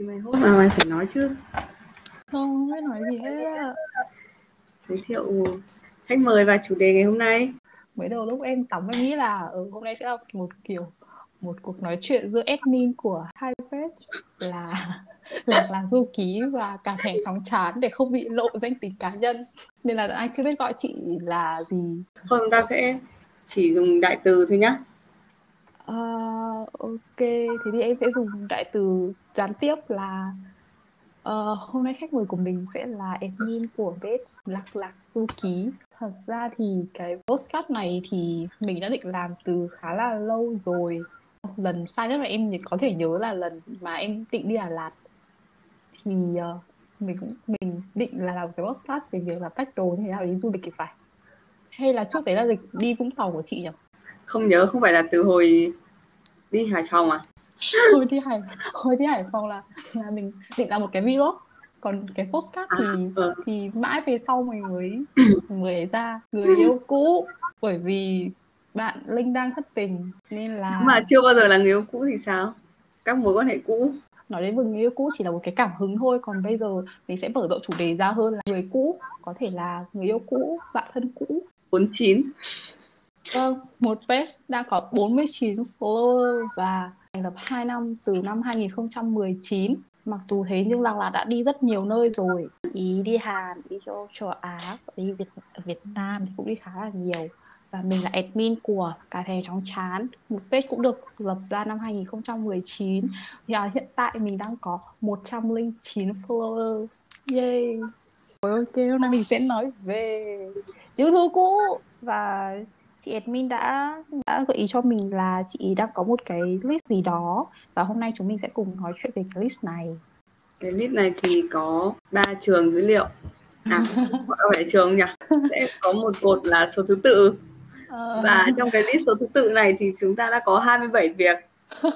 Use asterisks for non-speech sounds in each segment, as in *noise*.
thì mày hốt mà mày phải nói chứ. Không biết nói gì hết á. Giới thiệu khách mời và chủ đề ngày hôm nay. Mới đầu lúc em tắm em nghĩ là ừ, hôm nay sẽ là một kiểu một cuộc nói chuyện giữa admin của hai page là *laughs* lạc lạc du ký và cả thẻ chóng chán để không bị lộ danh tính cá nhân. Nên là anh chưa biết gọi chị là gì? Chúng ta sẽ chỉ dùng đại từ thôi nhá Ờ, ok thế thì em sẽ dùng đại từ gián tiếp là uh, hôm nay khách mời của mình sẽ là admin của page lạc lạc du ký. Thật ra thì cái postcard này thì mình đã định làm từ khá là lâu rồi. Lần sai nhất mà em có thể nhớ là lần mà em định đi Đà Lạt. Thì uh, mình cũng mình định là làm cái postcard về việc là pack đồ như thế nào đi du lịch thì phải. Hay là trước đấy là lịch đi Vũng Tàu của chị nhỉ? Không nhớ không phải là từ hồi đi Hải Phòng à? *laughs* Hồi đi Hải hồi đi Hải Phòng là là mình định làm một cái vlog. Còn cái postcard thì à, ừ. thì mãi về sau mình mới *clears throat* mới ra người yêu cũ. Bởi vì bạn Linh đang thất tình nên là mà chưa bao giờ là người yêu cũ thì sao? Các mối quan hệ cũ. Nói đến người yêu cũ chỉ là một cái cảm hứng thôi. Còn bây giờ mình sẽ mở rộng chủ đề ra hơn là người cũ. Có thể là người yêu cũ bạn thân cũ. 49 Vâng, một page đang có 49 follower và thành lập 2 năm từ năm 2019. Mặc dù thế nhưng Lạc Lạc đã đi rất nhiều nơi rồi. Ý đi Hàn, đi châu, châu Á, đi Việt Việt Nam cũng đi khá là nhiều. Và mình là admin của Cà Thè Chóng Chán. Một page cũng được lập ra năm 2019. Thì à, hiện tại mình đang có 109 followers. Yay! Ok, hôm nay mình sẽ nói về những thứ cũ và chị admin đã đã gợi ý cho mình là chị đang có một cái list gì đó và hôm nay chúng mình sẽ cùng nói chuyện về cái list này. Cái list này thì có ba trường dữ liệu. À phải trường nhỉ? Sẽ có một cột là số thứ tự. Ờ, và trong cái list số thứ tự này thì chúng ta đã có 27 việc. *laughs*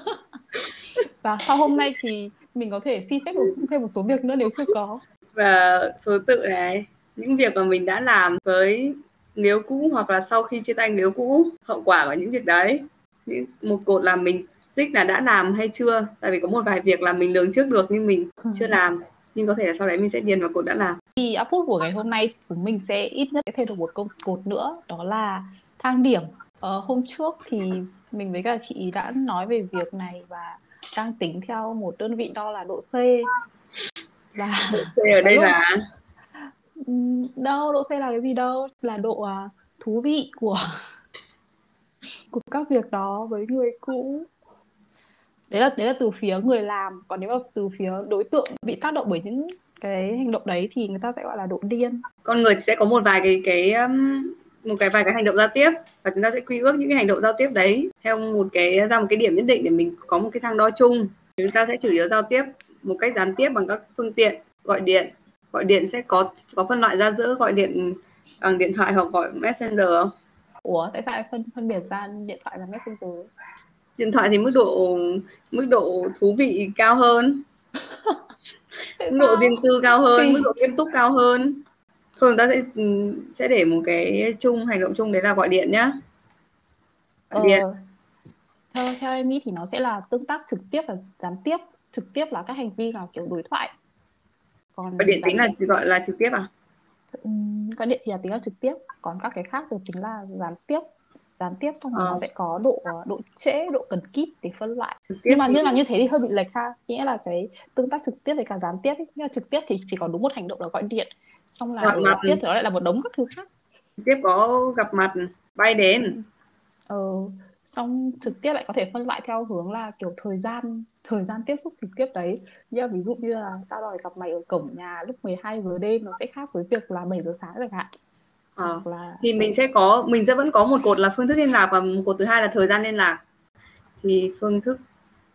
Và sau hôm nay thì mình có thể xin phép bổ sung thêm một số việc nữa nếu chưa có. Và số tự này những việc mà mình đã làm với yêu cũ hoặc là sau khi chia tay yêu cũ hậu quả của những việc đấy. Những một cột là mình tích là đã làm hay chưa? Tại vì có một vài việc là mình lường trước được nhưng mình chưa làm. Nhưng có thể là sau đấy mình sẽ điền vào cột đã làm. Thì output của ngày hôm nay của mình sẽ ít nhất thêm được một câu cột nữa đó là thang điểm. Ờ, hôm trước thì mình với cả chị đã nói về việc này và đang tính theo một đơn vị đo là độ C. Và Thế ở đây là đâu độ C là cái gì đâu là độ à, thú vị của *laughs* của các việc đó với người cũ. Đấy là đấy là từ phía người làm. Còn nếu mà từ phía đối tượng bị tác động bởi những cái hành động đấy thì người ta sẽ gọi là độ điên. Con người sẽ có một vài cái cái um, một cái vài cái hành động giao tiếp và chúng ta sẽ quy ước những cái hành động giao tiếp đấy theo một cái ra một cái điểm nhất định để mình có một cái thang đo chung. Chúng ta sẽ chủ yếu giao tiếp một cách gián tiếp bằng các phương tiện gọi điện gọi điện sẽ có có phân loại ra giữa gọi điện bằng điện thoại hoặc gọi messenger không? Ủa tại sao lại phân phân biệt ra điện thoại và messenger? Điện thoại thì mức độ mức độ thú vị cao hơn. *laughs* Mức độ riêng tư cao hơn Tùy. mức độ nghiêm túc cao hơn. Thôi chúng ta sẽ sẽ để một cái chung hành động chung đấy là gọi điện nhá. Gọi điện. Ờ, theo theo em nghĩ thì nó sẽ là tương tác trực tiếp và gián tiếp. Trực tiếp là các hành vi nào kiểu đối thoại còn gọi điện tính là gọi là trực tiếp à? Gọi điện thì là tính là trực tiếp. Còn các cái khác được tính là gián tiếp. Gián tiếp xong rồi Ờ. nó sẽ có độ độ trễ độ cần kíp để phân loại. Nhưng mà thì- nhưng mà như thế thì hơi bị lệch ha. Nghĩa là cái tương tác trực tiếp với cả gián tiếp ấy. nhưng mà trực tiếp thì chỉ có đúng một hành động là gọi điện. Xong là ở mặt. tiếp thì nó lại là một đống các thứ khác. Trực tiếp có gặp mặt bay đến. Ờ, xong trực tiếp lại có thể phân loại theo hướng là kiểu thời gian thời gian tiếp xúc trực tiếp đấy. Như là ví dụ như là tao đòi gặp mày ở cổng nhà lúc 12 giờ đêm nó sẽ khác với việc là 7 giờ sáng chẳng hạn. Hoặc là thì mình sẽ có mình sẽ vẫn có một cột là phương thức liên lạc và một cột thứ hai là thời gian liên lạc. Thì phương thức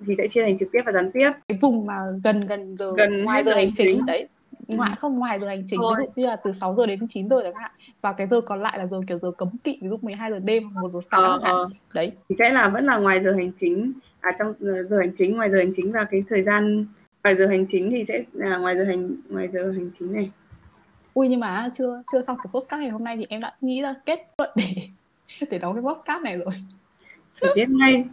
thì sẽ chia thành trực tiếp và gián tiếp. Cái vùng mà gần gần giờ Gần ngoài giờ hành chính chính. đấy. Ngoại không ngoài giờ hành chính Thôi. ví dụ như là từ 6 giờ đến 9 giờ chẳng hạn. Và cái giờ còn lại là giờ kiểu giờ cấm kỵ ví dụ 12 giờ đêm hoặc 1 giờ sáng Ờ, ờ. đấy. Thì sẽ là vẫn là ngoài giờ hành chính à trong giờ hành chính ngoài giờ hành chính và cái thời gian ngoài giờ hành chính thì sẽ là ngoài giờ hành ngoài giờ hành chính này. Ui nhưng mà chưa chưa xong cái postcard ngày hôm nay thì em đã nghĩ ra kết luận để *laughs* để đóng cái postcard này rồi. Phải viết ngay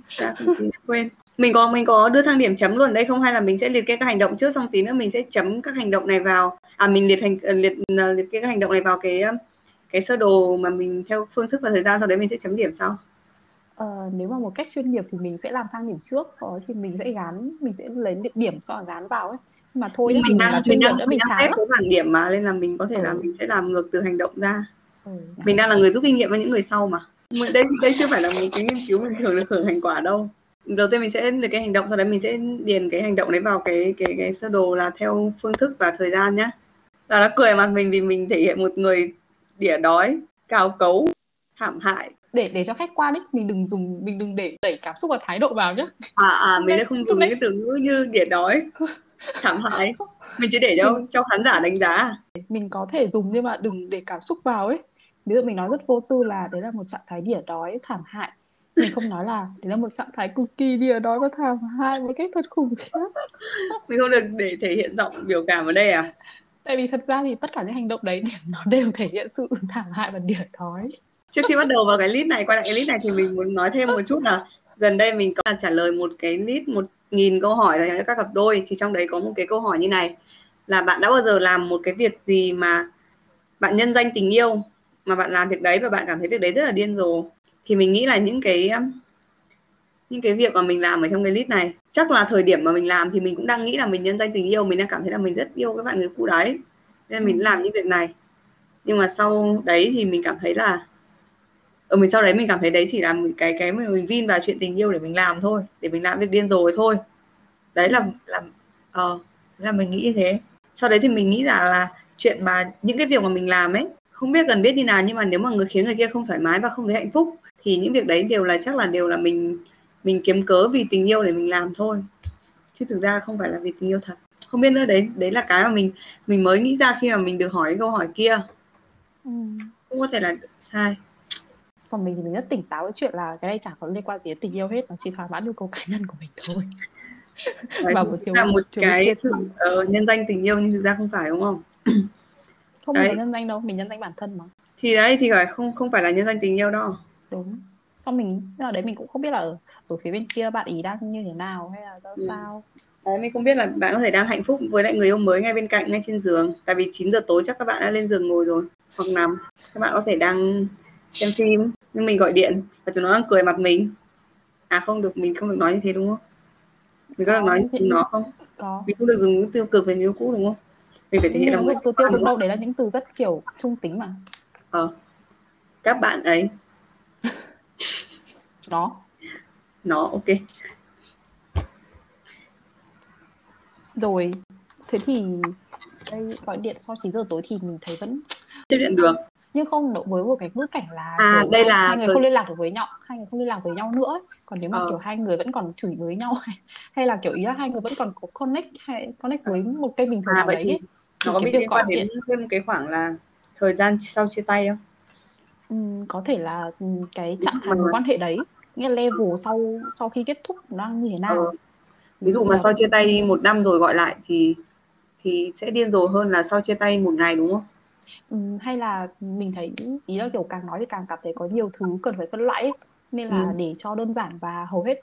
thì quên. Mình có mình có đưa thang điểm chấm luôn đây không hay là mình sẽ liệt kê các hành động trước xong tí nữa mình sẽ chấm các hành động này vào. À mình liệt hành liệt liệt kê các hành động này vào cái cái sơ đồ mà mình theo phương thức và thời gian sau đấy mình sẽ chấm điểm sau Ờ, nếu mà một cách chuyên nghiệp thì mình sẽ làm thang điểm trước sau đó thì mình sẽ gắn mình sẽ lấy điểm sau đó gắn vào ấy. Nhưng mà thôi mình, mình đang là mình chuyên nghiệp đang, nữa mình đang chán xếp cái bảng điểm mà nên là mình có thể Ừ. là mình sẽ làm ngược từ hành động ra. Ừ. mình đang là người rút kinh nghiệm với những người sau mà. Đây đây chưa phải là một cái nghiên cứu mình thường được hưởng thành quả đâu. Đầu tiên mình sẽ liệt cái hành động sau đấy mình sẽ điền cái hành động đấy vào cái cái cái sơ đồ là theo phương thức và thời gian nhá. Là nó cười mặt mình vì mình thể hiện một người đỉa đói cao cấu thảm hại để để cho khách quan ấy mình đừng dùng mình đừng để đẩy cảm xúc và thái độ vào nhé à à mình sẽ không dùng đấy- những cái từ ngữ như đỉa đói *laughs* thảm hại. Mình chỉ để cho cho khán giả đánh giá. Mình có thể dùng nhưng mà đừng để cảm xúc vào ấy. Ví dụ mình nói rất vô tư là đấy là một trạng thái đỉa đói thảm hại. Mình không nói là đấy là một trạng thái cực kỳ đỉa đói và thảm hại một cách thật khủng khiếp. *laughs* Mình không được để thể hiện giọng biểu cảm ở đây à? Tại vì thật ra thì tất cả những hành động đấy *laughs* nó đều thể hiện sự thảm hại và đỉa đói trước khi bắt đầu vào cái list này quay lại cái list này thì mình muốn nói thêm một chút là gần đây mình có trả lời một cái list một nghìn câu hỏi dành cho các cặp đôi. Thì trong đấy có một cái câu hỏi như này là bạn đã bao giờ làm một cái việc gì mà bạn nhân danh tình yêu mà bạn làm việc đấy và bạn cảm thấy việc đấy rất là điên rồ? Thì mình nghĩ là những cái những cái việc mà mình làm ở trong cái list này chắc là thời điểm mà mình làm thì mình cũng đang nghĩ là mình nhân danh tình yêu mình đang cảm thấy là mình rất yêu cái bạn người cũ đấy. Nên mình làm những việc này. Nhưng mà sau đấy thì mình cảm thấy là ở mình sau đấy mình cảm thấy đấy chỉ là một cái cái mà mình vin vào chuyện tình yêu để mình làm thôi để mình làm việc điên rồi thôi. Đấy là là ờ là mình nghĩ như thế. Sau đấy thì mình nghĩ rằng là chuyện mà những cái việc mà mình làm ấy không biết cần biết như nào nhưng mà nếu mà người khiến người kia không thoải mái và không thấy hạnh phúc thì những việc đấy đều là chắc là đều là mình mình kiếm cớ vì tình yêu để mình làm thôi. Chứ thực ra không phải là vì tình yêu thật. Không biết nữa đấy đấy là cái mà mình mình mới nghĩ ra khi mà mình được hỏi câu hỏi kia. Ừ. cũng có thể là sai còn mình thì mình rất tỉnh táo với chuyện là cái này chẳng có liên quan gì đến tình yêu hết nó chỉ thỏa mãn nhu cầu cá nhân của mình thôi. Đấy, Và một chiều- là một chiều cái sự ờ, nhân danh tình yêu nhưng thực ra không phải đúng không? *clears throat* Không Đấy. phải nhân danh đâu mình nhân danh bản thân mà. Thì đấy thì phải không không phải là nhân danh tình yêu đâu. Đúng. Xong mình ở đấy mình cũng không biết là ở, ở phía bên kia bạn ý đang như thế nào hay là ra Ừ. sao. Đấy mình không biết là bạn có thể đang hạnh phúc với lại người yêu mới ngay bên cạnh ngay trên giường. Tại vì 9 giờ tối chắc các bạn đã lên giường ngồi rồi hoặc nằm. Các bạn có thể đang xem phim nhưng mình gọi điện và chúng nó đang cười mặt mình. À không được mình không được nói như thế đúng không? Mình có được nói như chúng nó không? có. Mình không được dùng những tiêu cực về người yêu cũ đúng không? Mình phải thể hiện dùng từ tiêu cực đâu đấy là những từ rất kiểu trung tính mà. Ờ, các bạn ấy. *laughs* Nó. Nó ok. Rồi. Thế thì đây gọi điện sau 9 giờ tối thì mình thấy vẫn chấp nhận được nhưng không đổ với một cái ngữ cảnh là À, kiểu đây là hai người thời- không liên lạc được với nhau hai người không liên lạc với nhau nữa ấy. còn nếu mà Ờ. kiểu hai người vẫn còn chửi với nhau hay, hay là kiểu ý là hai người vẫn còn có connect hay connect với một kênh bình thường à nào đấy thì ấy, nó có cái việc liên quan gọi đến thêm cái khoảng là thời gian sau chia tay không ừm, có thể là cái trạng thái mối quan hệ đấy nghĩa level sau sau khi kết thúc nó đang như thế nào Ờ. ví dụ mà sau chia tay một năm rồi gọi lại thì thì sẽ điên rồ hơn là sau chia tay một ngày đúng không hay là mình thấy ý là kiểu càng nói thì càng cảm thấy có nhiều thứ cần phải phân loại ấy. nên là Ừ. để cho đơn giản và hầu hết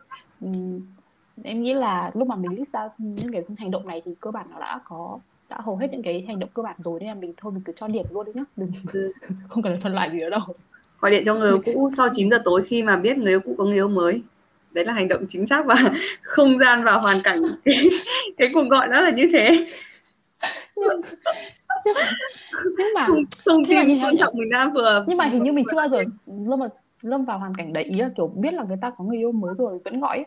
em nghĩ là lúc mà mình list ra những cái hành động này thì cơ bản nó đã có đã hầu hết những cái hành động cơ bản rồi nên là mình thôi mình cứ cho điểm luôn đấy nhá đừng Ừ. *laughs* không cần phải phân loại gì nữa đâu gọi điện cho người yêu *laughs* cũ sau 9 giờ tối khi mà biết người yêu cũ có người yêu mới đấy là hành động chính xác và *laughs* không gian và hoàn cảnh cái, cái cuộc gọi đó là như thế nhưng nhưng, nhưng mà thông thông Nhưng mà tin nhìn quan trọng mình đã vừa nhưng mà hình như mình chưa bao giờ lâm vào lâm vào hoàn cảnh đấy ý là kiểu biết là người ta có người yêu mới rồi vẫn gọi ấy.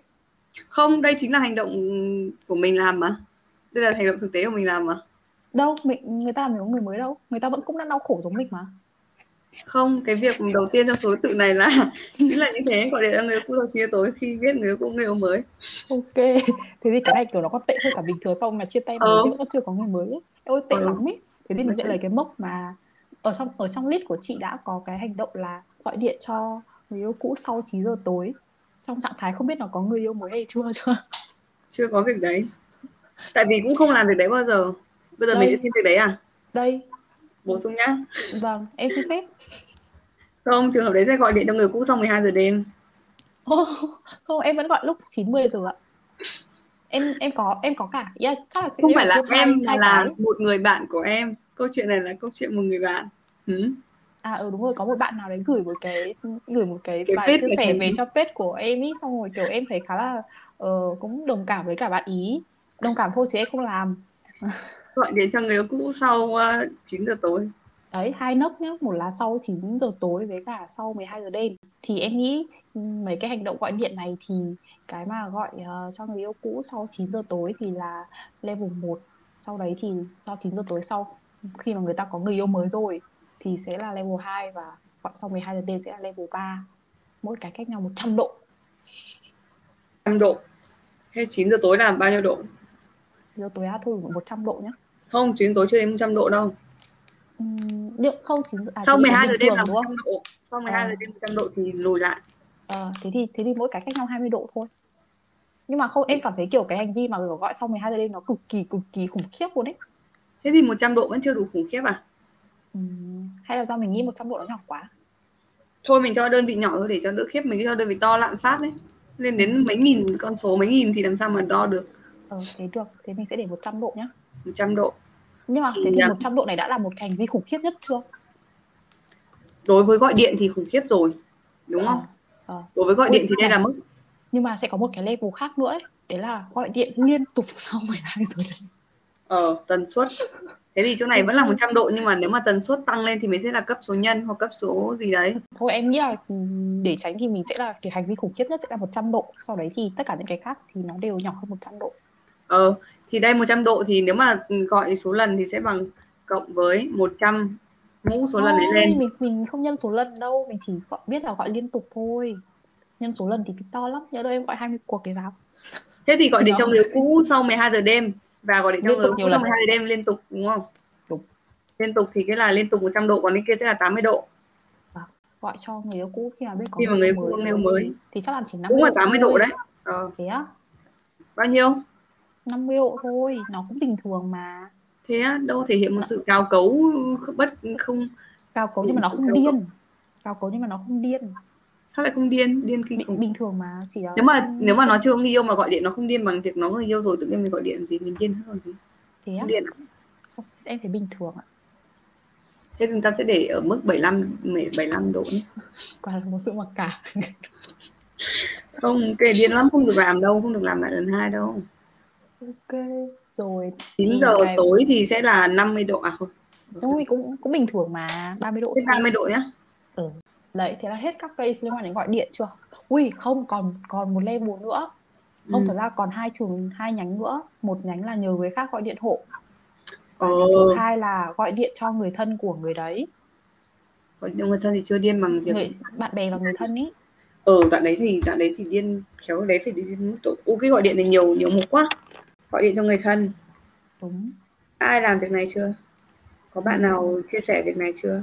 không đây chính là hành động của mình làm mà. Đây là hành động thực tế của mình làm mà. Đâu mình người ta làm gì có người mới đâu. Người ta vẫn cũng đang đau khổ giống mình mà. Không cái việc đầu tiên trong số tự này là *laughs* chính là như thế. Gọi điện cho người cũ sau 9 giờ tối khi biết người yêu cũ người yêu mới. Ok. Thế thì cái này kiểu nó còn tệ hơn cả bình thường sau mà chia tay mà Ờ. mình vẫn chưa có người mới ấy. Ôi tệ Ừ. lắm ấy thế thì mình Đấy. lấy cái mốc mà ở trong ở trong list của chị đã có cái hành động là gọi điện cho người yêu cũ sau 9 giờ tối. Trong trạng thái không biết nó có người yêu mới hay chưa *laughs* chưa. Chưa có việc đấy. Tại vì cũng không làm việc đấy bao giờ. Bây giờ Đây. mình sẽ xin việc đấy à? Đây. Bổ sung nhá. Vâng em xin phép. Không trường hợp đấy sẽ gọi điện cho người cũ sau 12 giờ đêm. Ô, *laughs* không em vẫn gọi lúc 9 10 giờ ạ em em có em có cả. Yeah, chắc là không phải là em mà là cái. một người bạn của em. Câu chuyện này là câu chuyện một người bạn. Ừ. à ừ đúng rồi có một bạn nào đấy gửi một cái gửi một cái, Cái bài chia sẻ về cho page của em ý xong rồi kiểu em thấy khá là ờ, cũng đồng cảm với cả bạn ý. Đồng cảm thôi chứ em không làm. *laughs* Gọi điện cho người cũ sau uh, 9 giờ tối. Đấy hai nấc nhá. Một là sau 9 giờ tối với cả sau 12 giờ đêm. Thì em nghĩ ừ, mấy cái hành động gọi điện này thì cái mà gọi ờ, cho người yêu cũ sau 9 giờ tối thì là level 1 sau đấy thì sau 9 giờ tối sau khi mà người ta có người yêu mới rồi thì sẽ là level 2 và gọi sau 12 giờ đêm sẽ là level 3 mỗi cái cách nhau 100 độ. 100 độ? Thế 9 giờ tối là bao nhiêu độ? 9 giờ tối á thôi 100 độ nhá. Không 9 giờ tối chưa đến 100 độ đâu. Nhưng không 9 giờ à, sau thế thì 12 giờ đêm là đúng không? 100 độ. Sau 12 Ờ. giờ đêm 100 độ thì lùi lại Ờ, thế thì thế thì mỗi cái cách nhau 20 độ thôi. Nhưng mà không em cảm thấy kiểu cái hành vi mà gọi sau 12 giờ đêm nó cực kỳ cực kỳ khủng khiếp luôn đấy. thế thì 100 độ vẫn chưa đủ khủng khiếp à Ừm, hay là do mình nghĩ 100 độ nó nhỏ quá. thôi mình cho đơn vị nhỏ thôi để cho đỡ khiếp mình cho đơn vị to lạm phát đấy lên đến mấy nghìn con số mấy nghìn thì làm sao mà đo được Ờ thế được, thế mình sẽ để 100 độ nhá. 100 độ Nhưng mà thế Thì, thì à, 100 độ này đã là một cái hành vi khủng khiếp nhất chưa? đối với gọi điện thì khủng khiếp rồi đúng không Ờ, ờ. đối với gọi Ui, điện thì đây là mức Nhưng mà sẽ có một cái level khác nữa đấy. Đấy là gọi điện liên tục *laughs* sau 12 giờ đêm. ờ tần suất thế thì chỗ này vẫn là 100 độ nhưng mà nếu mà tần suất tăng lên thì mình sẽ là cấp số nhân hoặc cấp số gì đấy Thôi em nghĩ là ừm, để tránh thì mình sẽ là cái hành vi khủng khiếp nhất sẽ là 100 độ. Sau đấy thì tất cả những cái khác thì nó đều nhỏ hơn 100 độ. ờ thì đây 100 độ thì nếu mà gọi số lần thì sẽ bằng cộng với 100 mũ số lần ấy Thôi, lên. mình mình không nhân số lần đâu. Mình chỉ gọi, biết là gọi liên tục thôi. Nhân số lần thì to lắm. Nhớ đâu em gọi 20 cuộc cái vào. Thế thì gọi điện cho người cũ sau 12 giờ đêm và gọi điện Liên người cũ sau lần. 12 giờ đêm liên tục đúng không? Đúng. liên tục thì cái là liên tục 100 độ còn cái kia sẽ là 80 độ. Gọi cho người yêu cũ khi mà biết có Khi mà người yêu cũ mail mới. thì, thì chắc là chỉ 50 cũng là độ 80 thôi. độ đấy. Ờ. Thế á. Bao nhiêu? 50 độ thôi. Nó cũng bình thường mà thế á, đâu thể hiện một sự cao cấu không- bất không cao cấu nhưng mà nó không Cao điên. cao cấu nhưng mà nó không điên. Sao lại không điên điên kinh bình, bình thường mà chỉ là nếu mà nếu mà nó chưa có người yêu mà gọi điện nó không điên bằng việc nó có người yêu rồi tự nhiên mình gọi điện gì mình điên hơn còn gì? Thế á? Không điên? Không, em thấy bình thường ạ. Thế chúng ta sẽ để ở mức 75 75 độ nhé. *laughs* quả là một sự mặc cả không cái điên lắm không được làm đâu không được làm lại lần hai đâu. Ok rồi 9 thì giờ cái- tối thì sẽ là 50 độ à không Ui, cũng cũng bình thường mà 30 độ Thế thôi. 30 độ nhá Đấy, thế là hết các case liên quan đến gọi điện chưa? Ui, không, còn còn một level nữa. Không, Ừ. thật ra còn hai trường, hai nhánh nữa. Một nhánh là nhờ người khác gọi điện hộ. Nhánh thứ hai là gọi điện cho người thân của người đấy. những người thân thì chưa điên bằng việc Người, bạn bè và người thân ý. ờ đoạn đấy thì đoạn đấy thì điên khéo đấy phải điên mức độ Ô, cái gọi điện này nhiều nhiều mục quá gọi điện cho người thân Đúng. ai làm việc này chưa có bạn nào chia sẻ việc này chưa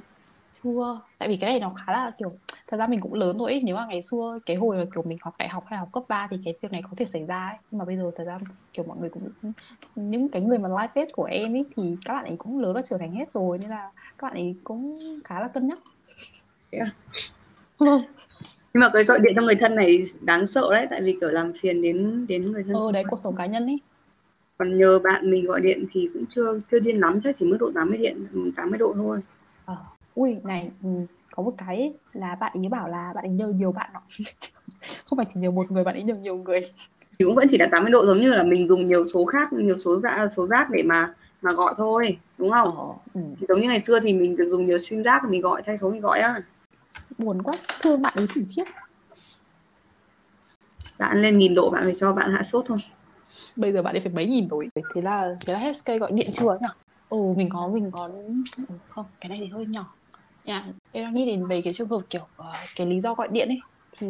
Chưa. Tại vì cái này nó khá là kiểu Thật ra mình cũng lớn rồi ấy. Nếu mà ngày xưa cái hồi mà kiểu mình học đại học hay học cấp 3 thì cái việc này có thể xảy ra ấy. Nhưng mà bây giờ thật ra kiểu mọi người cũng những cái người mà live page của em ấy thì các bạn ấy cũng lớn và trưởng thành hết rồi nên là các bạn ấy cũng khá là cân nhắc. À? Vâng. nhưng mà cái gọi điện cho người thân này đáng sợ đấy tại vì kiểu làm phiền đến đến người thân Ờ đấy cuộc sống cá nhân ấy. Còn nhờ bạn mình gọi điện thì cũng chưa chưa điên lắm chắc chỉ mức độ 80 điện 80 độ thôi Ờ. Ui này ừ, có một cái ấy, là bạn ấy bảo là bạn ấy nhờ nhiều bạn. *laughs* Không phải chỉ nhờ một người bạn ấy nhờ nhiều người. thì cũng vẫn chỉ là 80 độ giống như là mình dùng nhiều số khác nhiều số dạ số rác để mà mà gọi thôi đúng không Ờ, ừ. thì giống như ngày xưa thì mình được dùng nhiều sim rác mình gọi thay số mình gọi á Buồn quá, thương bạn ấy khủng khiếp. bạn lên nghìn độ bạn phải cho bạn hạ sốt thôi bây giờ bạn ấy phải mấy nghìn rồi? Thế là thế là hết cây gọi điện chưa nhỉ? Ồ mình có mình có ừ, không? Cái này thì hơi nhỏ. Yeah. em đang nghĩ đến về cái trường hợp kiểu ờ, cái lý do gọi điện ấy. Thì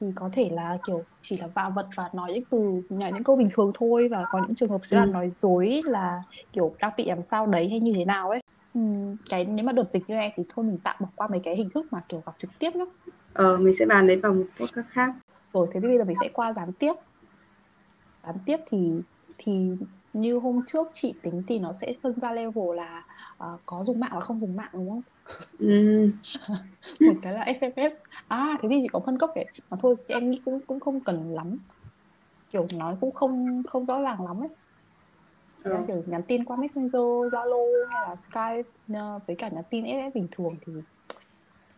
thì có thể là kiểu chỉ là vạ vật và nói những từ nói những câu bình thường thôi và có những trường hợp sẽ là Ừ. nói dối là kiểu đang bị làm sao đấy hay như thế nào ấy. Ừm, cái nếu mà đợt dịch như này thì thôi mình tạm bỏ qua mấy cái hình thức mà kiểu gặp trực tiếp nhá. Ờ mình sẽ bàn đấy vào một podcast khác. Rồi thế thì bây giờ mình sẽ qua gián tiếp gián tiếp thì thì như hôm trước chị tính thì nó sẽ phân ra level là ờ, có dùng mạng và không dùng mạng đúng không? Ừ. *laughs* một cái là SMS à thế thì chỉ có phân cấp cái mà thôi em nghĩ cũng cũng không cần lắm. Kiểu nói cũng không không rõ ràng lắm ấy. Thế là kiểu nhắn tin qua Messenger, Zalo hay là Skype ờ, với cả nhắn tin SMS bình thường thì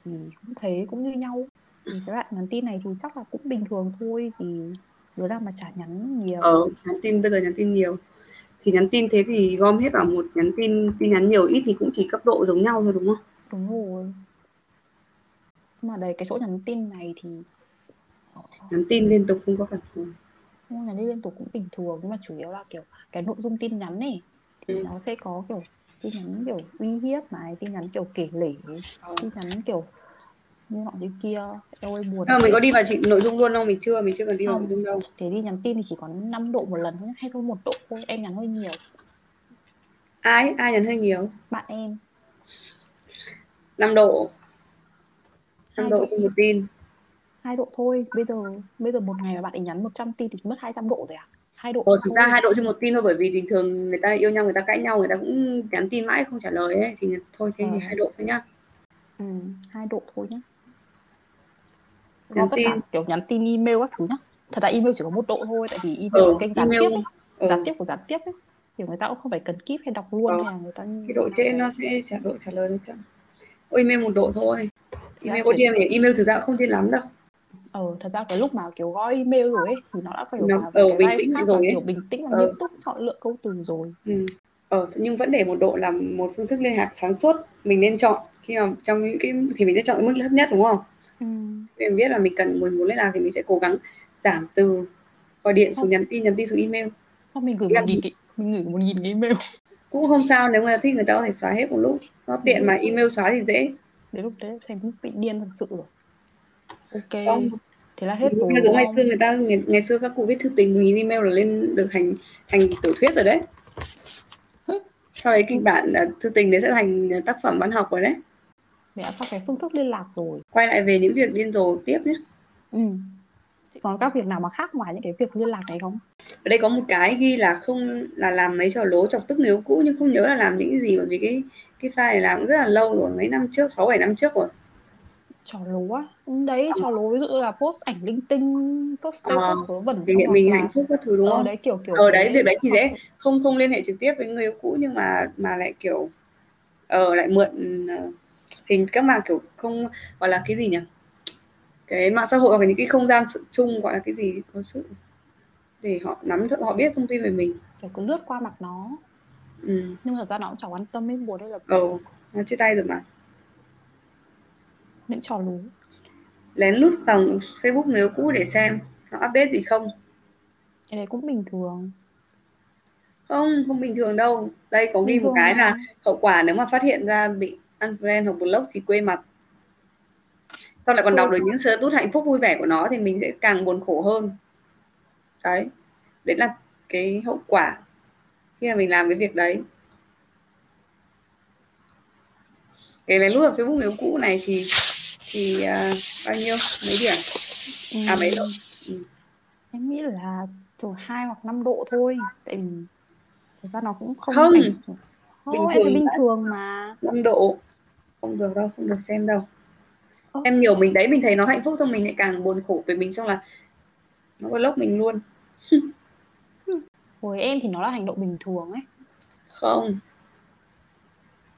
thì cũng thấy cũng như nhau. Thì cái bạn nhắn tin này thì chắc là cũng bình thường thôi thì đứa nào mà chả nhắn nhiều. Ờ nhắn tin bây giờ nhắn tin nhiều. Thì nhắn tin thế thì gom hết vào một nhắn tin tin nhắn nhiều ít thì cũng chỉ cấp độ giống nhau thôi đúng không? Đúng rồi. Nhưng mà đây cái chỗ nhắn tin này thì nhắn tin liên tục không có phản hồi. Không nhắn tin liên tục cũng bình thường nhưng mà chủ yếu là kiểu cái nội dung tin nhắn này thì Ừ. nó sẽ có kiểu tin nhắn kiểu uy hiếp này tin nhắn kiểu kể lể Ờ. tin nhắn kiểu như nọ như kia. Ơi buồn à, mình thế. có đi vào chị nội dung luôn không? Mình chưa mình chưa cần đi vào Không. nội dung đâu. Thế đi nhắn tin thì chỉ có 5 độ một lần thôi hay thôi một độ thôi em nhắn hơi nhiều. Ai? Ai nhắn hơi nhiều? Bạn em. 5 độ. 5 Hai độ trên một tin. Hai độ thôi. Bây giờ bây giờ một ngày mà bạn ấy nhắn 100 tin thì mất 200 độ rồi à? Hai độ Ồ, thực ra hai độ trên một tin thôi bởi vì bình thường người ta yêu nhau người ta cãi nhau người ta cũng nhắn tin mãi không trả lời ấy. Thì thôi thế thì Ờ. hai độ thôi nhá. Ừ, hai độ thôi nhá Nhắn tin. kiểu nhắn tin email các thứ nhá. Thật ra email chỉ có một độ thôi tại vì email ờ là kênh gián email. tiếp ấy. ờ, gián tiếp của gián tiếp ấy. Kiểu người ta cũng không phải cần kíp hay đọc luôn hay là người ta cái độ trễ nó sẽ trả độ trả lời chậm email một độ thôi. Thế email có điên nhỉ? Email thực ra không điên lắm đâu. Ờ thật ra cái lúc mà kiểu gõ email rồi ấy thì nó đã phải Nó- vào ờ, bình tĩnh rồi ấy. kiểu bình tĩnh và Ờ. nghiêm túc chọn lựa câu từ rồi. Ừ. ờ, nhưng vẫn để một độ là một phương thức liên lạc sáng suốt mình nên chọn. Khi mà trong những cái thì mình sẽ chọn cái mức thấp nhất đúng không ừ. Mình biết là mình cần muốn muốn liên lạc thì mình sẽ cố gắng giảm từ gọi điện xuống nhắn tin nhắn tin xuống email. Xong mình gửi một nghìn cái mình gửi một nghìn cái email? *laughs* Cũng không sao nếu mà thích người ta có thể xóa hết một lúc. Nó tiện mà email xóa thì dễ. Đến lúc đấy thành bị điên thật sự rồi. Ok. Không thế là hết rồi ngày xưa người ta ngày, ngày xưa các cụ viết thư tình nghìn email là lên được thành thành tiểu thuyết rồi đấy. Sau đấy kịch bản là thư tình đấy sẽ thành tác phẩm văn học rồi đấy mình đã xong cái phương thức liên lạc rồi? Quay lại về những việc điên rồ tiếp nhé. Ừ. Chị còn các việc nào mà khác ngoài những cái việc liên lạc đấy không? Ở đây có một cái ghi là không là làm mấy trò lố chọc tức nếu cũ nhưng không nhớ là làm những cái gì bởi vì cái cái file này làm cũng rất là lâu rồi mấy năm trước sáu bảy năm trước rồi. Trò lố á? Ừ, đấy trò lố ví dụ là post ảnh linh tinh post Ờ, status vớ vẩn thể hiện mình là hạnh phúc các thứ đúng ờ không? đấy kiểu kiểu ở thế. đấy việc đấy thì dễ. Không không liên hệ trực tiếp với người yêu cũ nhưng mà mà lại kiểu ờ lại mượn ờ, hình các mạng kiểu không gọi là cái gì nhỉ? Cái mạng xã hội hoặc là những cái không gian sự chung gọi là cái gì có sự để họ nắm họ biết thông tin về mình. Kiểu cứ lướt qua mặt nó. Ừ. Nhưng mà thật ra nó cũng chẳng quan tâm đến buồn đây là ờ nó chia tay rồi mà. Những trò lố lén lút vào Facebook yêu cũ để xem nó update gì không? Cái đấy cũng bình thường. Không không bình thường đâu. Đây có ghi một cái là hậu quả nếu mà phát hiện ra bị unfriend hoặc block thì quê mặt. Sau lại còn đọc được những status hạnh phúc vui vẻ của nó thì mình sẽ càng buồn khổ hơn. Đấy đấy là cái hậu quả khi mà mình làm cái việc đấy. Cái lén lút ở Facebook yêu cũ này thì thì à, bao nhiêu? Mấy điểm? À mấy độ? Ừm, em nghĩ là từ 2 hoặc 5 độ thôi tại vì thật ra nó cũng không Không, bình thấy thường bình thường mà. 5 độ không được đâu không được xem đâu. Em nhiều mình đấy mình thấy nó hạnh phúc xong mình lại càng buồn khổ về mình xong là nó block mình luôn. *laughs* Với em thì nó là hành động bình thường ấy. Không.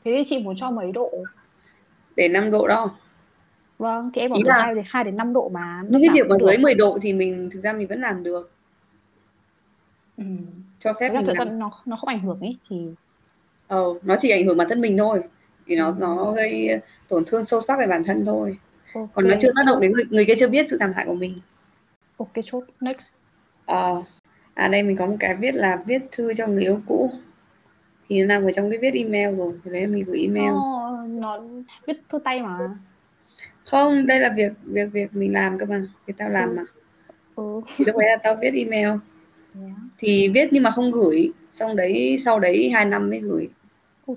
Thế thì chị muốn cho mấy độ? Để 5 độ đâu vâng thì em bảo là- 2 đến 2 đến 5 độ mà những cái việc mà dưới được 10 độ thì mình thực ra mình vẫn làm được. Ừ. cho phép mình làm. nó nó không ảnh hưởng ấy thì ờ, nó chỉ ảnh hưởng bản thân mình thôi thì nó Ừ. nó gây tổn thương sâu sắc về bản thân thôi. Ok còn nó chưa tác động đến người, người kia chưa biết sự tàn hại của mình. Ok chốt. Next. Ờ, à đây mình có một cái viết là viết thư cho người yêu cũ. Thì nó nằm ở trong cái viết email rồi thì đấy mình gửi email. Ờ, nó viết thư tay mà. Không đây là việc việc việc mình làm cơ mà việc tao làm mà. Ừ. thì lúc đấy là tao viết email. Yeah. thì viết nhưng mà không gửi xong đấy sau đấy hai năm mới gửi. Ôi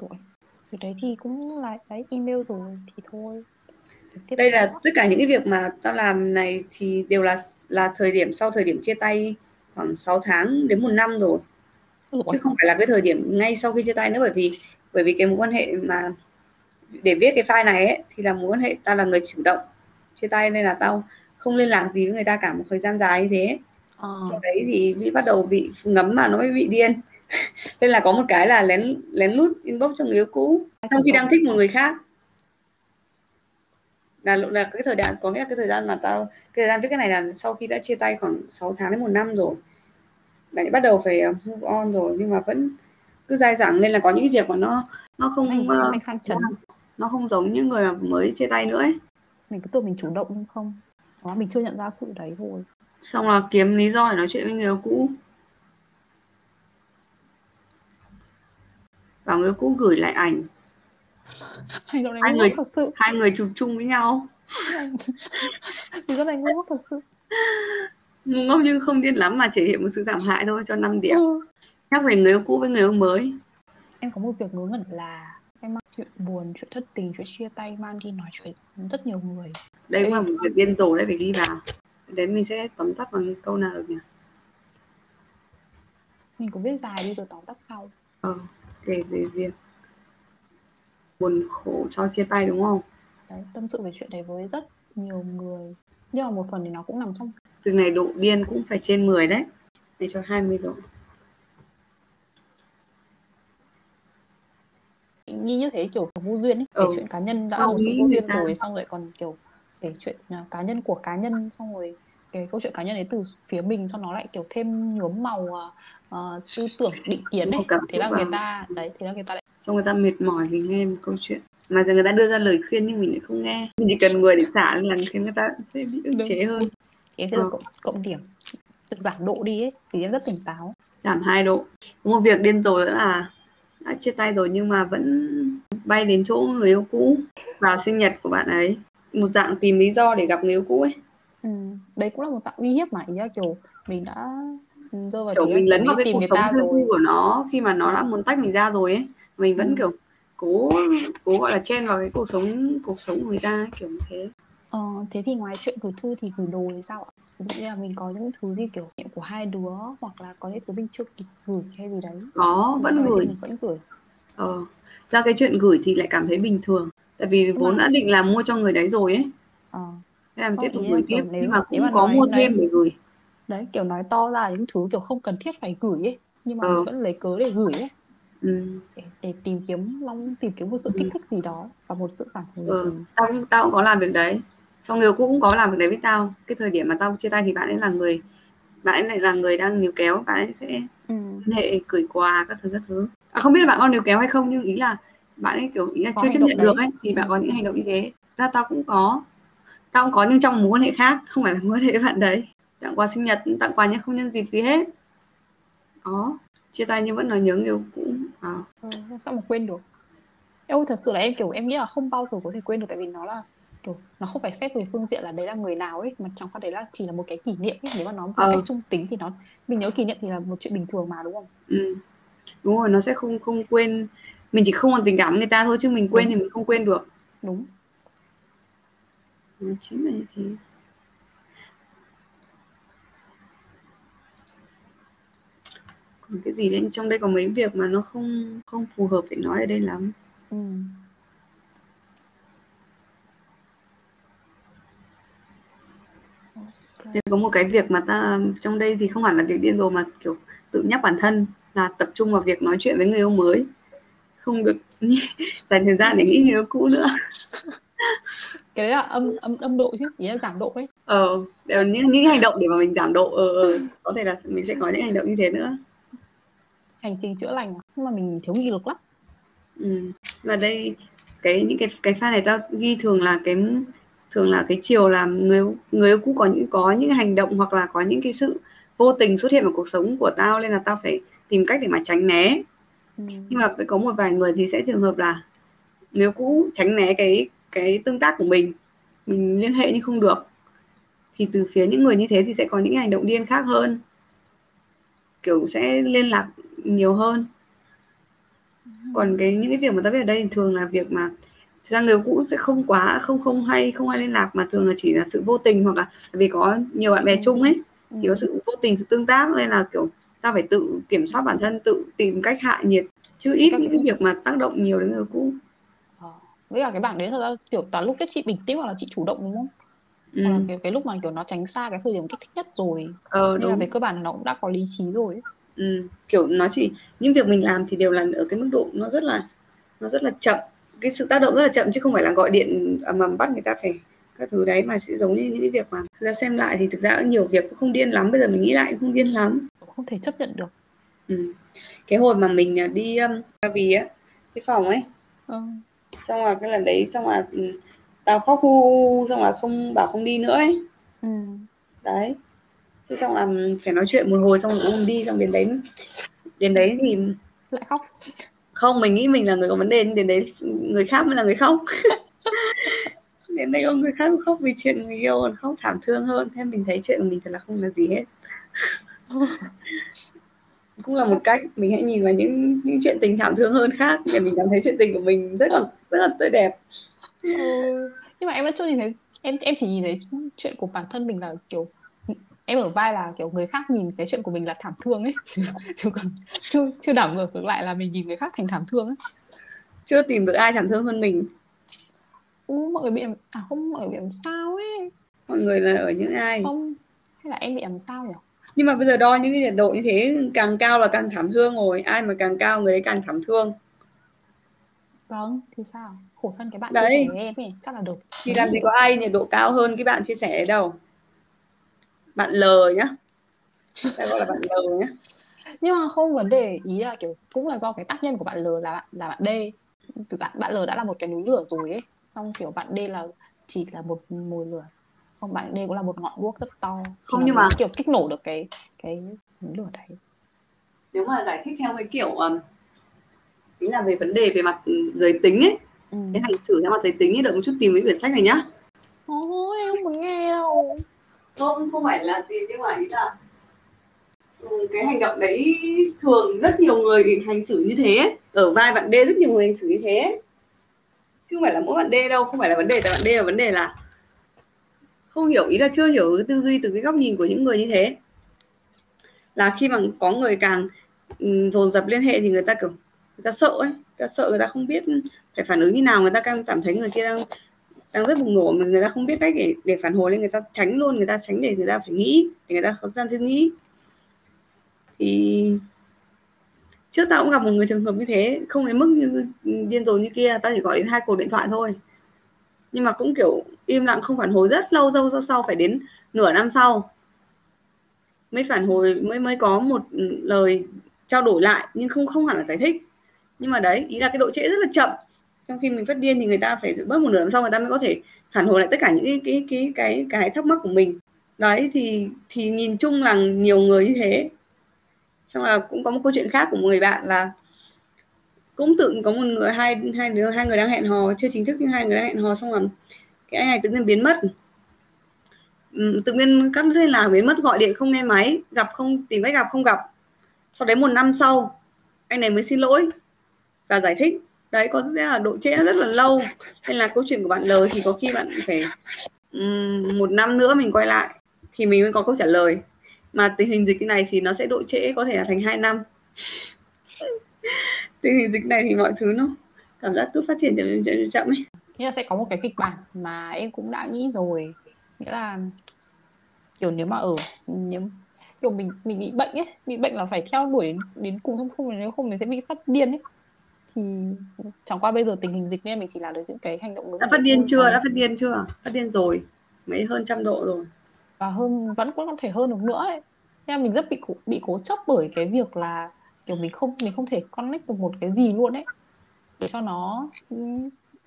Việc đấy thì cũng là đấy email rồi thì thôi. Tiếp đây là tất cả những cái việc mà tao làm này thì đều là là thời điểm sau thời điểm chia tay khoảng 6 tháng đến một năm rồi. Chứ không phải là cái thời điểm ngay sau khi chia tay nữa bởi vì bởi vì cái mối quan hệ mà để viết cái file này ấy, thì là mối quan hệ tao là người chủ động chia tay nên là tao không liên lạc gì với người ta cả một thời gian dài như thế. Ờ. sau đấy thì bị bắt đầu bị ngấm mà nó mới bị điên *laughs* nên là có một cái là lén lén lút inbox cho người yêu cũ trong khi đang thích một người khác. Là là cái thời gian có nghĩa là cái thời gian mà tao cái thời gian viết cái này là sau khi đã chia tay khoảng 6 tháng đến một năm rồi. Lại bắt đầu phải uh, move on rồi nhưng mà vẫn cứ dai dẳng. Nên là có những việc mà nó nó không anh, uh, anh sang trần. nó không giống những người mà mới chia tay nữa ấy. mình cứ tưởng mình chủ động nhưng không. Đó mình chưa nhận ra sự đấy thôi xong là kiếm lý do để nói chuyện với người yêu cũ và người cũ gửi lại ảnh. Hành động này Hai người- thật sự. hai người chụp chung với nhau. *laughs* Thì rất là ngu ngốc thật sự. Ngu ngốc nhưng không điên lắm mà thể hiện một sự thảm hại thôi cho 5 điểm. Ừ. nhắc về người yêu cũ với người yêu mới. Em có một việc ngớ ngẩn là em mang chuyện buồn chuyện thất tình chuyện chia tay mang đi nói chuyện với rất nhiều người. Đây cũng là một việc điên rồ đấy phải ghi vào. Đến mình sẽ tóm tắt bằng câu nào được nhỉ? Mình cũng viết dài đi rồi tóm tắt sau. Ờ kể về việc buồn khổ sau chia tay đúng không? Đấy tâm sự về chuyện đấy với rất nhiều người. Nhưng mà một phần thì nó cũng nằm trong từ này độ điên cũng phải trên 10 đấy. Này cho 20 độ. Nghĩ như thế kiểu vô duyên ấy kể Ừ. chuyện cá nhân đã là một sự vô duyên rồi xong rồi còn kiểu kể chuyện à, cá nhân của cá nhân xong rồi cái câu chuyện cá nhân đấy từ phía mình xong nó lại kiểu thêm nhuốm màu à, tư tưởng định kiến Một ấy. cảm thế là người ta đấy thế là người ta lại xong người ta mệt mỏi vì nghe một câu chuyện. Mà giờ người ta đưa ra lời khuyên nhưng mình lại không nghe. Mình chỉ cần người để xả là khiến người ta sẽ bị ức chế hơn. Thế sẽ được Ừ. cộng, cộng điểm. Được giảm độ đi ấy thì em rất tỉnh táo. Giảm 2 độ. Một việc điên rồ nữa là đã chia tay rồi nhưng mà vẫn bay đến chỗ người yêu cũ vào sinh nhật của bạn ấy. Một dạng tìm lý do để gặp người yêu cũ ấy ừ. đấy cũng là một dạng uy hiếp mà ý là kiểu mình đã ừ, rơi vào kiểu mình lấn vào cái cuộc sống riêng tư của nó khi mà nó đã muốn tách mình ra rồi ấy mình vẫn Ừ. kiểu cố cố gọi là chen vào cái cuộc sống cuộc sống của người ta kiểu như thế Ờ, thế thì ngoài chuyện gửi thư thì gửi đồ thì sao ạ? Ví dụ như là mình có những thứ gì kiểu của hai đứa hoặc là có những thứ mình chưa kịp gửi hay gì đấy. có vẫn sau gửi mình vẫn gửi. ờ. ra cái chuyện gửi thì lại cảm thấy bình thường tại vì vốn mà- đã định là mua cho người đấy rồi ấy Ờ, thế là mình Không, tiếp tục gửi tiếp nếu- nhưng mà cũng có mua đấy- thêm để gửi đấy kiểu nói to ra những thứ kiểu không cần thiết phải gửi ấy. Nhưng mà Ờ. mình vẫn lấy cớ để gửi ấy. ừ. Để, để tìm kiếm long tìm kiếm một sự Ừ. kích thích gì đó và một sự phản hồi ừ. gì. tao cũng tao cũng có làm việc đấy xong người cũ cũng có làm việc đấy với tao cái thời điểm mà tao chia tay thì bạn ấy là người bạn ấy lại là người đang níu kéo bạn ấy sẽ Ừ. hệ gửi quà các thứ các thứ à, không biết là bạn có níu kéo hay không nhưng ý là bạn ấy kiểu ý là Có chưa chấp nhận đấy. được ấy thì bạn Ừ. có những hành động như thế ra tao cũng có tao cũng có nhưng trong mối quan hệ khác không phải là mối quan hệ với bạn đấy. Tặng quà sinh nhật tặng quà nhưng không nhân dịp gì hết. Có chia tay nhưng vẫn nói nhớ người yêu cũ. À. Ừ, sao mà quên được? Ôi thật sự là em kiểu em nghĩ là không bao giờ có thể quên được tại vì nó là kiểu nó không phải xét về phương diện là đấy là người nào ấy mà chẳng qua đấy là chỉ là một cái kỷ niệm ấy. Nếu mà nói một Ờ. cách trung tính thì nó mình nhớ kỷ niệm thì là một chuyện bình thường mà đúng không? Ừ. đúng rồi nó sẽ không không quên. Mình chỉ không còn tình cảm người ta thôi chứ mình quên Đúng. thì mình không quên được. Đúng Nó chính là như thế còn cái gì đấy trong đây có mấy việc mà nó không không phù hợp để nói ở đây lắm ừ. Ok. Nên có một cái việc mà ta trong đây thì không hẳn là việc điên rồ mà kiểu tự nhắc bản thân là tập trung vào việc nói chuyện với người yêu mới không được *laughs* dành thời gian để nghĩ người yêu cũ nữa *laughs* cái đấy là âm âm âm độ chứ ý là giảm độ ấy ờ đều những những hành động để mà mình giảm độ ờ, ờ có thể là mình sẽ có những hành động như thế nữa hành trình chữa lành mà. nhưng mà mình thiếu nghị lực lắm ừ. và đây cái những cái cái file này tao ghi thường là cái thường là cái chiều là người người cũ có những có những hành động hoặc là có những cái sự vô tình xuất hiện vào cuộc sống của tao nên là tao phải tìm cách để mà tránh né ừ. nhưng mà phải có một vài người thì sẽ trường hợp là nếu cũ tránh né cái cái tương tác của mình. Mình liên hệ nhưng không được. Thì từ phía những người như thế thì sẽ có những hành động điên khác hơn. Kiểu sẽ liên lạc nhiều hơn. Còn cái những cái việc mà ta biết ở đây thì thường là việc mà ra người cũ sẽ không quá không không hay không hay liên lạc mà thường là chỉ là sự vô tình hoặc là vì có nhiều bạn bè chung ấy Ừ. thì có sự vô tình sự tương tác nên là kiểu ta phải tự kiểm soát bản thân tự tìm cách hạ nhiệt. Chứ ít những cái việc mà tác động nhiều đến người cũ. Với cả cái bảng đấy thật ra kiểu toàn lúc viết chị bình tĩnh hoặc là chị chủ động đúng không? Hoặc là cái, cái lúc mà kiểu nó tránh xa cái thời điểm kích thích nhất rồi. Ờ, nên là về cơ bản nó cũng đã có lý trí rồi Ừ. kiểu nó chỉ những việc mình làm thì đều là ở cái mức độ nó rất là nó rất là chậm. Cái sự tác động rất là chậm chứ không phải là gọi điện mà bắt người ta phải các thứ đấy mà sẽ giống như những cái việc mà ra xem lại thì thực ra nhiều việc cũng không điên lắm bây giờ mình nghĩ lại cũng không điên lắm. Không thể chấp nhận được. Ừ. cái hồi mà mình à, đi um, vì á cái phòng ấy ừ. Xong rồi cái lần đấy xong là ừ, tao khóc hu xong là không bảo không đi nữa ấy. Ừ. đấy. Thế xong là phải nói chuyện một hồi xong rồi cũng đi xong đến đấy đến đấy thì lại khóc. Không mình nghĩ mình là người có vấn đề nhưng đến đấy người khác mới là người khóc. *laughs* Đến đây ông người khác khóc vì chuyện người yêu còn khóc thảm thương hơn. Thế mình thấy chuyện của mình thật là không là gì hết. *laughs* Cũng là một cách mình hãy nhìn vào những những chuyện tình thảm thương hơn khác để mình cảm thấy chuyện tình của mình rất là rất là tươi đẹp. Ừ. nhưng mà em vẫn chưa nhìn thấy em em chỉ nhìn thấy chuyện của bản thân mình là kiểu em ở vai là kiểu người khác nhìn cái chuyện của mình là thảm thương ấy. *laughs* Chứ còn chưa chưa đảo ngược ngược lại là mình nhìn người khác thành thảm thương ấy. Chưa tìm được ai thảm thương hơn mình. Ừ, mọi người bị à không mọi người bị làm sao ấy? Mọi người là ở những ai? Không hay là em bị làm sao nhỉ nhưng mà bây giờ đo những cái nhiệt độ như thế càng cao là càng thảm thương rồi. Ai mà càng cao người ấy càng thảm thương vâng thì sao? Khổ thân cái bạn đấy. chia sẻ với em ấy chắc là được. Thì làm gì có ai nhiệt độ cao hơn cái bạn chia sẻ đâu. Bạn L nhá. Ta gọi là bạn L nhá. Nhưng mà không vấn đề ý là kiểu cũng là do cái tác nhân của bạn L là bạn là bạn D. Từ bạn bạn L đã là một cái núi lửa rồi ấy. Xong kiểu bạn D là chỉ là một mùi lửa. Không bạn D cũng là một ngọn đuốc rất to. Không nhưng mà kiểu kích nổ được cái cái núi lửa đấy. Nếu mà giải thích theo cái kiểu um, tính là về vấn đề về mặt giới tính ấy. Ừ. cái hành xử theo mặt giới tính ấy đợi một chút tìm cái quyển sách này nhá. Ôi em không muốn nghe đâu. Không không phải là tìm nhưng mà ý là ừ, cái hành động đấy thường rất nhiều người hành xử như thế ở vai bạn D rất nhiều người hành xử như thế chứ không phải là mỗi bạn D đâu không phải là vấn đề tại bạn D là vấn đề là không hiểu ý là chưa hiểu cái tư duy từ cái góc nhìn của những người như thế. Là khi mà có người càng ừ, dồn dập liên hệ thì người ta kiểu người ta sợ ấy người ta sợ người ta không biết phải phản ứng như nào người ta cảm thấy người kia đang đang rất bùng nổ mà người ta không biết cách để để phản hồi nên người ta tránh luôn người ta tránh để người ta phải nghĩ để người ta có gian suy nghĩ. Thì trước tao cũng gặp một người trường hợp như thế không đến mức như điên rồ như kia tao chỉ gọi đến hai cuộc điện thoại thôi. Nhưng mà cũng kiểu im lặng không phản hồi rất lâu lâu sau, sau phải đến nửa năm sau mới phản hồi mới mới có một lời trao đổi lại nhưng không không hẳn là giải thích nhưng mà đấy, ý là cái độ trễ rất là chậm. Trong khi mình phát điên thì người ta phải bớt một nửa năm sau người ta mới có thể phản hồi lại tất cả những cái cái cái cái cái thắc mắc của mình. Đấy, thì thì nhìn chung là nhiều người như thế. Xong là cũng có một câu chuyện khác của một người bạn là cũng tự có một người, hai hai đứa hai người đang hẹn hò, chưa chính thức nhưng hai người đang hẹn hò xong rồi cái anh này tự nhiên biến mất. Tự nhiên cắt liên lạc, biến mất, gọi điện, không nghe máy, gặp không, tìm cách gặp, không gặp. Sau đấy một năm sau, anh này mới xin lỗi và giải thích. Đấy có nghĩa là độ trễ rất là lâu nên là câu chuyện của bạn lời thì có khi bạn phải um, một năm nữa mình quay lại thì mình mới có câu trả lời. Mà tình hình dịch này thì nó sẽ độ trễ có thể là thành 2 năm. *laughs* Tình hình dịch này thì mọi thứ nó cảm giác cứ phát triển chậm chậm chậm ấy. Nghĩa là sẽ có một cái kịch bản mà em cũng đã nghĩ rồi. Nghĩa là kiểu nếu mà ở nếu kiểu mình mình bị bệnh ấy bị bệnh là phải theo đuổi đến, đến cùng không không nếu không mình sẽ bị phát điên ấy thì chẳng qua bây giờ tình hình dịch nên mình chỉ làm được những cái hành động đã phát điên chưa? Đã phát điên chưa? Phát điên rồi. Mấy hơn trăm độ rồi. Và hơn vẫn cũng có thể hơn được nữa ấy. Nên mình rất bị bị cố chấp bởi cái việc là kiểu mình không mình không thể connect được một cái gì luôn ấy. Để cho nó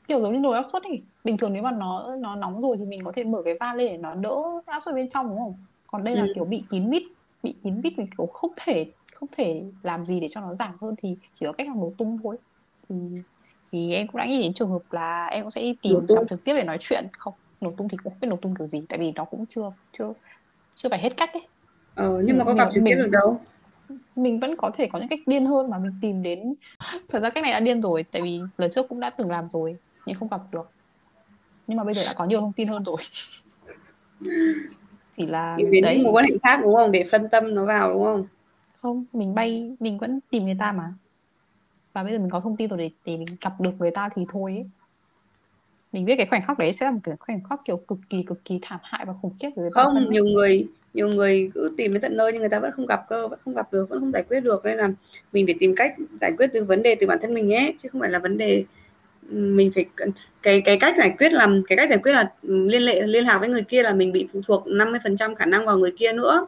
kiểu giống như nồi áp suất ấy. Bình thường nếu mà nó nó nóng rồi thì mình có thể mở cái van lên để nó đỡ áp suất bên trong đúng không? Còn đây là ừ. kiểu bị kín mít bị kín mít mình kiểu không thể không thể làm gì để cho nó giảm hơn thì chỉ có cách là nổ tung thôi thì thì em cũng đã nghĩ đến trường hợp là em cũng sẽ tìm gặp trực tiếp để nói chuyện. Không nổ tung thì cũng không biết nổ tung kiểu gì tại vì nó cũng chưa chưa chưa phải hết cách ấy. Ờ, nhưng mà có gặp trực tiếp được đâu. mình vẫn có thể có những cách điên hơn mà mình tìm đến. *laughs* Thật ra cách này đã điên rồi tại vì lần trước cũng đã từng làm rồi nhưng không gặp được. Nhưng mà bây giờ đã có nhiều thông tin hơn rồi. *laughs* Chỉ là tìm đến đấy. mối quan hệ khác đúng không? Để phân tâm nó vào đúng không? Không mình bay mình vẫn tìm người ta mà và bây giờ mình có thông tin rồi để để mình gặp được người ta thì thôi ấy. mình biết cái khoảnh khắc đấy sẽ là một cái khoảnh khắc kiểu cực kỳ cực kỳ thảm hại và khủng khiếp với thân không nhiều người nhiều người cứ tìm đến tận nơi nhưng người ta vẫn không gặp cơ vẫn không gặp được vẫn không giải quyết được. Nên là mình phải tìm cách giải quyết từ vấn đề từ bản thân mình nhé chứ không phải là vấn đề mình phải cái cái cách giải quyết làm cái cách giải quyết là liên lệ liên lạc với người kia là mình bị phụ thuộc 50% khả năng vào người kia nữa.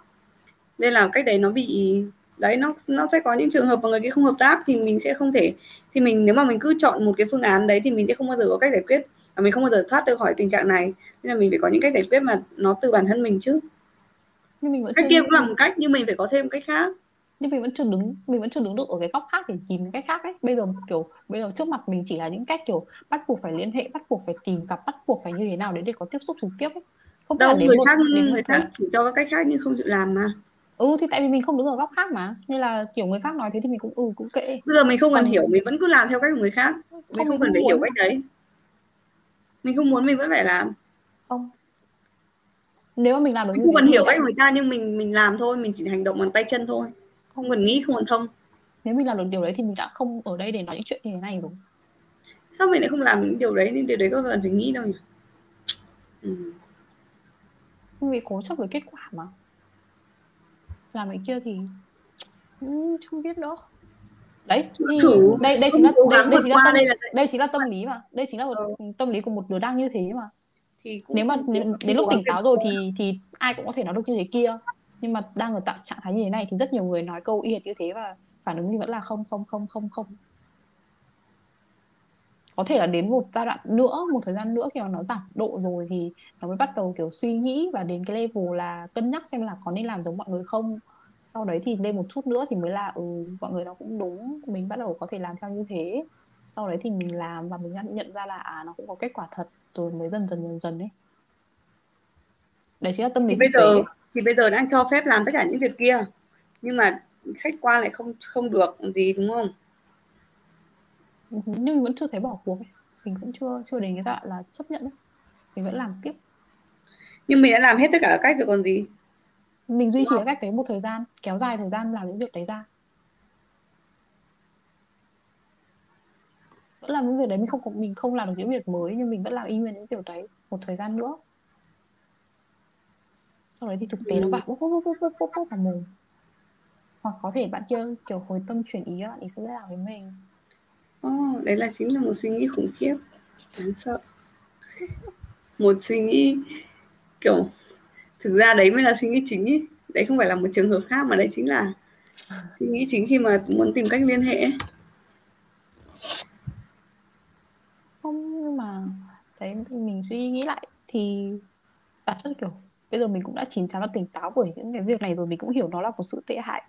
Nên là cách đấy nó bị đấy nó nó sẽ có những trường hợp mà người kia không hợp tác thì mình sẽ không thể thì mình nếu mà mình cứ chọn một cái phương án đấy thì mình sẽ không bao giờ có cách giải quyết và mình không bao giờ thoát được khỏi tình trạng này. Nên là mình phải có những cách giải quyết mà nó từ bản thân mình chứ. Nhưng mình vẫn cách kia cũng là một cách nhưng mình phải có thêm một cách khác. Nhưng mình vẫn chưa đứng mình vẫn chưa đứng được ở cái góc khác để tìm cái cách khác ấy. Bây giờ kiểu bây giờ trước mặt mình chỉ là những cách kiểu bắt buộc phải liên hệ bắt buộc phải tìm gặp bắt buộc phải như thế nào để để có tiếp xúc trực tiếp ấy. Không đâu người một, khác người khác chỉ cho các cách khác nhưng không chịu làm mà ừ thì tại vì mình không đứng ở góc khác mà. Nên là kiểu người khác nói thế thì mình cũng ừ cũng kệ. Bây giờ mình không cần Còn... hiểu mình vẫn cứ làm theo cách của người khác. Mình không, không cần phải hiểu cách đấy. Mình không muốn mình vẫn phải làm. Không. Nếu mà mình làm được mình không cần hiểu cách người ta nhưng mình mình làm thôi mình chỉ hành động bằng tay chân thôi. Không cần nghĩ không cần thông nếu mình làm được điều đấy thì mình đã không ở đây để nói những chuyện như thế này rồi. Sao mình lại không làm những điều đấy? Nên điều đấy có cần phải nghĩ đâu nhỉ? Ừ. vì cố chấp với kết quả mà làm cái kia thì không biết nữa. Đấy thì Thử. đây đây chính là đây, đây chính là tâm đây, là... đây chính là tâm lý mà. Đây chính là một ừ. tâm lý của một đứa đang như thế mà. Thì nếu mà đến, đến lúc tỉnh táo rồi thì thì ai cũng có thể nói được như thế kia. Nhưng mà đang ở trạng thái như thế này thì rất nhiều người nói câu y hệt như thế và phản ứng thì vẫn là không không không không không có thể là đến một giai đoạn nữa một thời gian nữa khi mà nó giảm độ rồi thì nó mới bắt đầu kiểu suy nghĩ và đến cái level là cân nhắc xem là có nên làm giống mọi người không. Sau đấy thì lên một chút nữa thì mới là ừ mọi người nó cũng đúng mình bắt đầu có thể làm theo như thế. Sau đấy thì mình làm và mình nhận ra là à nó cũng có kết quả thật rồi mới dần dần dần dần ấy. Đấy chính là tâm lý thì bây giờ thì bây giờ đang cho phép làm tất cả những việc kia nhưng mà khách quan lại không không được gì đúng không nhưng mình vẫn chưa thấy bỏ cuộc mình vẫn chưa chưa đến cái giai đoạn là chấp nhận mình vẫn làm tiếp nhưng mình đã làm hết tất cả các cách rồi còn gì mình duy trì cái cách đấy một thời gian kéo dài thời gian làm những việc đấy ra vẫn làm những việc đấy mình không mình không làm được những việc mới nhưng mình vẫn làm y nguyên những kiểu đấy một thời gian nữa sau đấy thì thực tế ừ. nó bảo bốc bốc bốc bốc bốc bốc vào mồm hoặc có thể bạn kia kiểu hồi tâm chuyển ý bạn ấy sẽ làm với mình oh, đấy là chính là một suy nghĩ khủng khiếp đáng sợ. Một suy nghĩ kiểu thực ra đấy mới là suy nghĩ chính ý. đấy không phải là một trường hợp khác mà đấy chính là suy nghĩ chính khi mà muốn tìm cách liên hệ không nhưng mà đấy mình suy nghĩ lại thì bản chất kiểu bây giờ mình cũng đã chín chắn và tỉnh táo bởi những cái việc này rồi mình cũng hiểu nó là một sự tệ hại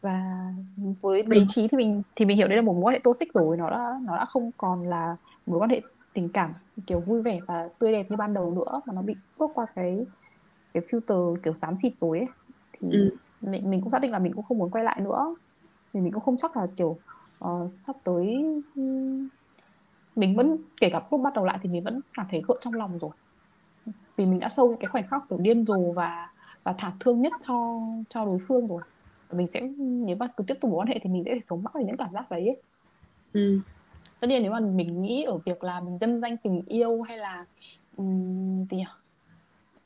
và với lý trí thì mình thì mình hiểu đây là một mối quan hệ toxic rồi nó đã nó đã không còn là mối quan hệ tình cảm kiểu vui vẻ và tươi đẹp như ban đầu nữa mà nó bị bước qua cái cái filter kiểu xám xịt rồi ấy. Thì ừ. mình mình cũng xác định là mình cũng không muốn quay lại nữa. Vì mình cũng không chắc là kiểu uh, sắp tới mình vẫn kể cả lúc bắt đầu lại thì mình vẫn cảm thấy gợn trong lòng rồi. Vì mình đã sâu cái khoảnh khắc kiểu điên rồ và và thảm thương nhất cho cho đối phương rồi mình sẽ nếu mà cứ tiếp tục mối quan hệ thì mình sẽ sống mãi với những cảm giác đấy ấy. Ừ. tất nhiên nếu mà mình nghĩ ở việc là mình dân danh tình yêu hay là um, gì nhỉ?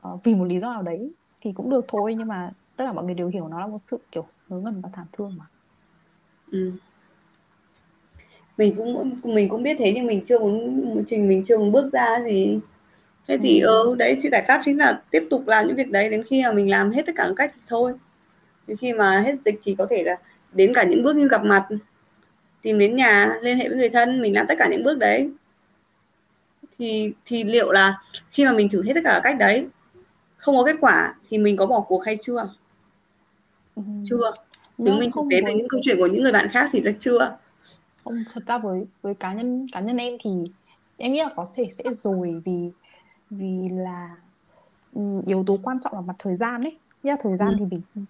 Uh, vì một lý do nào đấy thì cũng được thôi nhưng mà tất cả mọi người đều hiểu nó là một sự kiểu ngớ ngẩn và thảm thương mà ừ. mình cũng mình cũng biết thế nhưng mình chưa muốn trình mình chưa muốn bước ra gì thế thì ừ. ừ đấy chứ giải pháp chính là tiếp tục làm những việc đấy đến khi mà mình làm hết tất cả các cách thì thôi đến khi mà hết dịch thì có thể là đến cả những bước như gặp mặt tìm đến nhà liên hệ với người thân mình làm tất cả những bước đấy. Thì thì liệu là khi mà mình thử hết tất cả các cách đấy không có kết quả thì mình có bỏ cuộc hay chưa? Ừ. chưa? Chúng mình thực tế với những câu chuyện của những người bạn khác thì là chưa. Không thật ra với với cá nhân cá nhân em thì em nghĩ là có thể sẽ rồi vì vì là yếu tố quan trọng là mặt thời gian ấy Nghĩa thời gian ừ. thì mình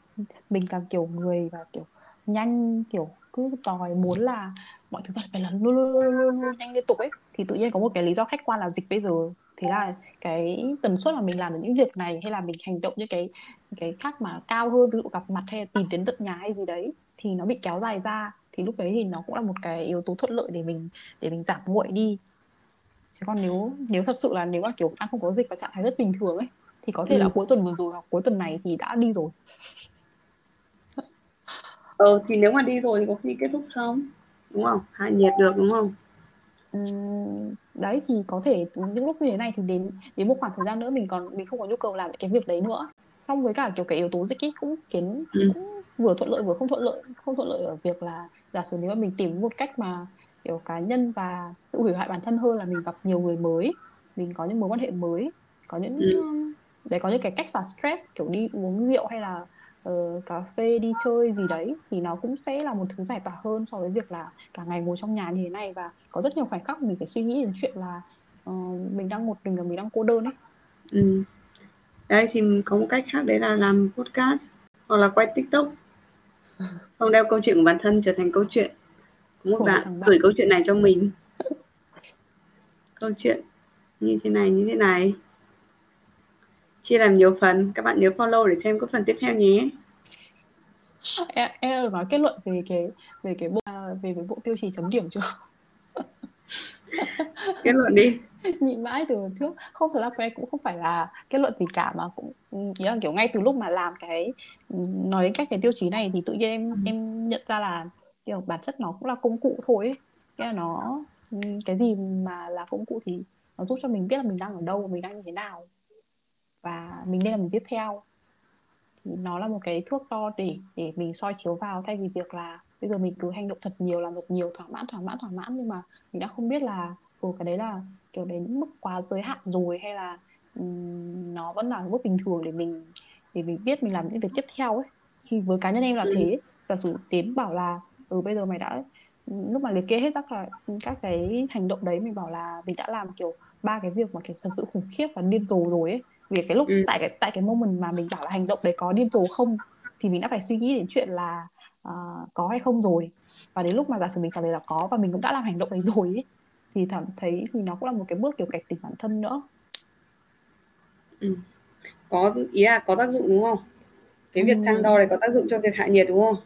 mình là kiểu người và kiểu nhanh kiểu cứ đòi muốn là mọi thứ phải là luôn luôn, luôn, luôn, luôn nhanh liên tục ấy. Thì tự nhiên có một cái lý do khách quan là dịch bây giờ. Thế là cái tần suất mà mình làm được những việc này hay là mình hành động những cái cái khác mà cao hơn ví dụ gặp mặt hay là tìm đến tận nhà hay gì đấy thì nó bị kéo dài ra. Thì lúc đấy thì nó cũng là một cái yếu tố thuận lợi để mình để mình giảm nguội đi. Chứ còn nếu nếu thật sự là nếu mà kiểu đang không có dịch và trạng thái rất bình thường ấy thì có thể ừ. là cuối tuần vừa rồi hoặc cuối tuần này thì đã đi rồi ờ *laughs* thì nếu mà đi rồi thì có khi kết thúc xong đúng không hạ nhiệt được đúng không đấy thì có thể những lúc như thế này thì đến đến một khoảng thời gian nữa mình còn mình không có nhu cầu làm cái việc đấy nữa xong với cả kiểu cái yếu tố dịch ấy cũng khiến ừ. cũng vừa thuận lợi vừa không thuận lợi không thuận lợi ở việc là giả sử nếu mà mình tìm một cách mà kiểu cá nhân và tự hủy hoại bản thân hơn là mình gặp nhiều người mới mình có những mối quan hệ mới có những ừ. Đấy có những cái cách xả stress kiểu đi uống rượu hay là uh, cà phê đi chơi gì đấy thì nó cũng sẽ là một thứ giải tỏa hơn so với việc là cả ngày ngồi trong nhà như thế này. Và có rất nhiều khoảnh khắc mình phải suy nghĩ đến chuyện là uh, mình đang một mình và mình đang cô đơn ấy. Ừ. đấy thì có một cách khác đấy là làm podcast hoặc là quay tiktok. Không đeo câu chuyện của bản thân trở thành câu chuyện. Có một bạn. gửi câu chuyện này cho mình. Câu chuyện như thế này như thế này chia làm nhiều phần. Các bạn nhớ follow để thêm các phần tiếp theo nhé. Em, em nói kết luận về cái về cái bộ à, về cái bộ tiêu chí chấm điểm chưa? *laughs* Kết luận đi. *laughs* Nhịn mãi từ trước. Không thật ra cái cũng không phải là kết luận gì cả mà cũng ý là kiểu ngay từ lúc mà làm cái nói đến các cái tiêu chí này thì tự nhiên em ừ. em nhận ra là kiểu bản chất nó cũng là công cụ thôi ấy. cái là nó cái gì mà là công cụ thì nó giúp cho mình biết là mình đang ở đâu mình đang như thế nào và mình nên làm tiếp theo. Thì nó là một cái thước đo để để mình soi chiếu vào. Thay vì việc là bây giờ mình cứ hành động thật nhiều làm thật nhiều thỏa mãn thỏa mãn thỏa mãn nhưng mà mình đã không biết là ừ, cái đấy là kiểu đến mức quá giới hạn rồi hay là um, nó vẫn là mức bình thường để mình để mình biết mình làm những việc tiếp theo ấy. Thì với cá nhân em là thế. Giả sử tiến bảo là ừ bây giờ mày đã lúc mà liệt kê hết các là các cái hành động đấy mình bảo là mình đã làm kiểu ba cái việc mà kiểu thật sự khủng khiếp và điên rồ rồi ấy vì cái lúc ừ. tại cái tại cái moment mà mình bảo là hành động đấy có điên rồ không thì mình đã phải suy nghĩ đến chuyện là uh, có hay không rồi. Và đến lúc mà giả sử mình trả lời là có và mình cũng đã làm hành động đấy rồi ấy, thì cảm thấy thì nó cũng là một cái bước kiểu cảnh tỉnh bản thân nữa. Ừ. có ý là có tác dụng đúng không? Cái việc thang đo này có tác dụng cho việc hạ nhiệt đúng không?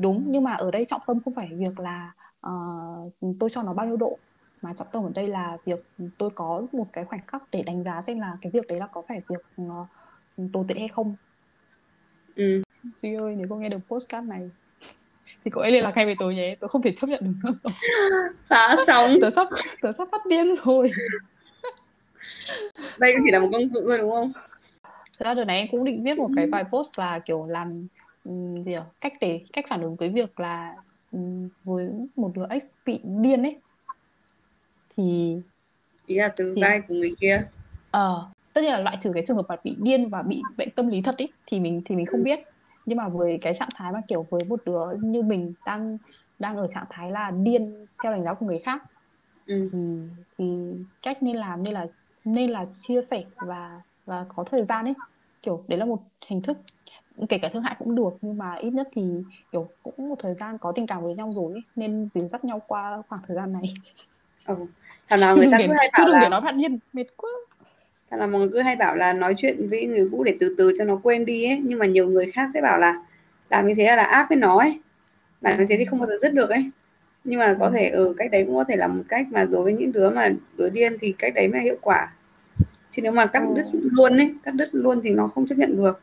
Đúng nhưng mà ở đây trọng tâm không phải việc là uh, tôi cho nó bao nhiêu độ mà trọng tâm ở đây là việc tôi có một cái khoảnh khắc để đánh giá xem là cái việc đấy là có phải việc uh, tồi tệ hay không. Ừ. Duy ơi nếu cô nghe được postcard này *laughs* thì cô ấy liên lạc ngay với tôi nhé. Tôi không thể chấp nhận được nữa. Rồi *laughs* phá xong tớ sắp tớ sắp phát điên rồi. Đây cũng chỉ là một công cụ thôi đúng không? Thật ra đợt này em cũng định viết một cái bài post là kiểu làm um, gì à? cách để cách phản ứng với việc là um, với một đứa ex bị điên ấy thì ý là từ thì, vai của người kia ờ tất nhiên là loại trừ cái trường hợp mà bị điên và bị bệnh tâm lý thật ấy thì mình thì mình không ừ. biết nhưng mà với cái trạng thái mà kiểu với một đứa như mình đang đang ở trạng thái là điên theo đánh giá của người khác ừ. thì thì cách nên làm nên là nên là chia sẻ và và có thời gian ấy kiểu đấy là một hình thức kể cả thương hại cũng được nhưng mà ít nhất thì kiểu cũng một thời gian có tình cảm với nhau rồi ấy, nên dìu dắt nhau qua khoảng thời gian này ừ. Thằng nào người ta cứ hay bảo chứ đừng để nói bạn nhiên mệt quá. Thằng nào mọi người cứ hay bảo là nói chuyện với người cũ để từ từ cho nó quên đi ấy. Nhưng mà nhiều người khác sẽ bảo là làm như thế là áp với nó ấy. Làm như thế thì không bao giờ dứt được ấy. Nhưng mà có ừ. thể ở ừ, cách đấy cũng có thể là một cách mà đối với những đứa mà đứa điên thì cách đấy mới hiệu quả. Chứ nếu mà cắt ừ. đứt luôn ấy cắt đứt luôn thì nó không chấp nhận được.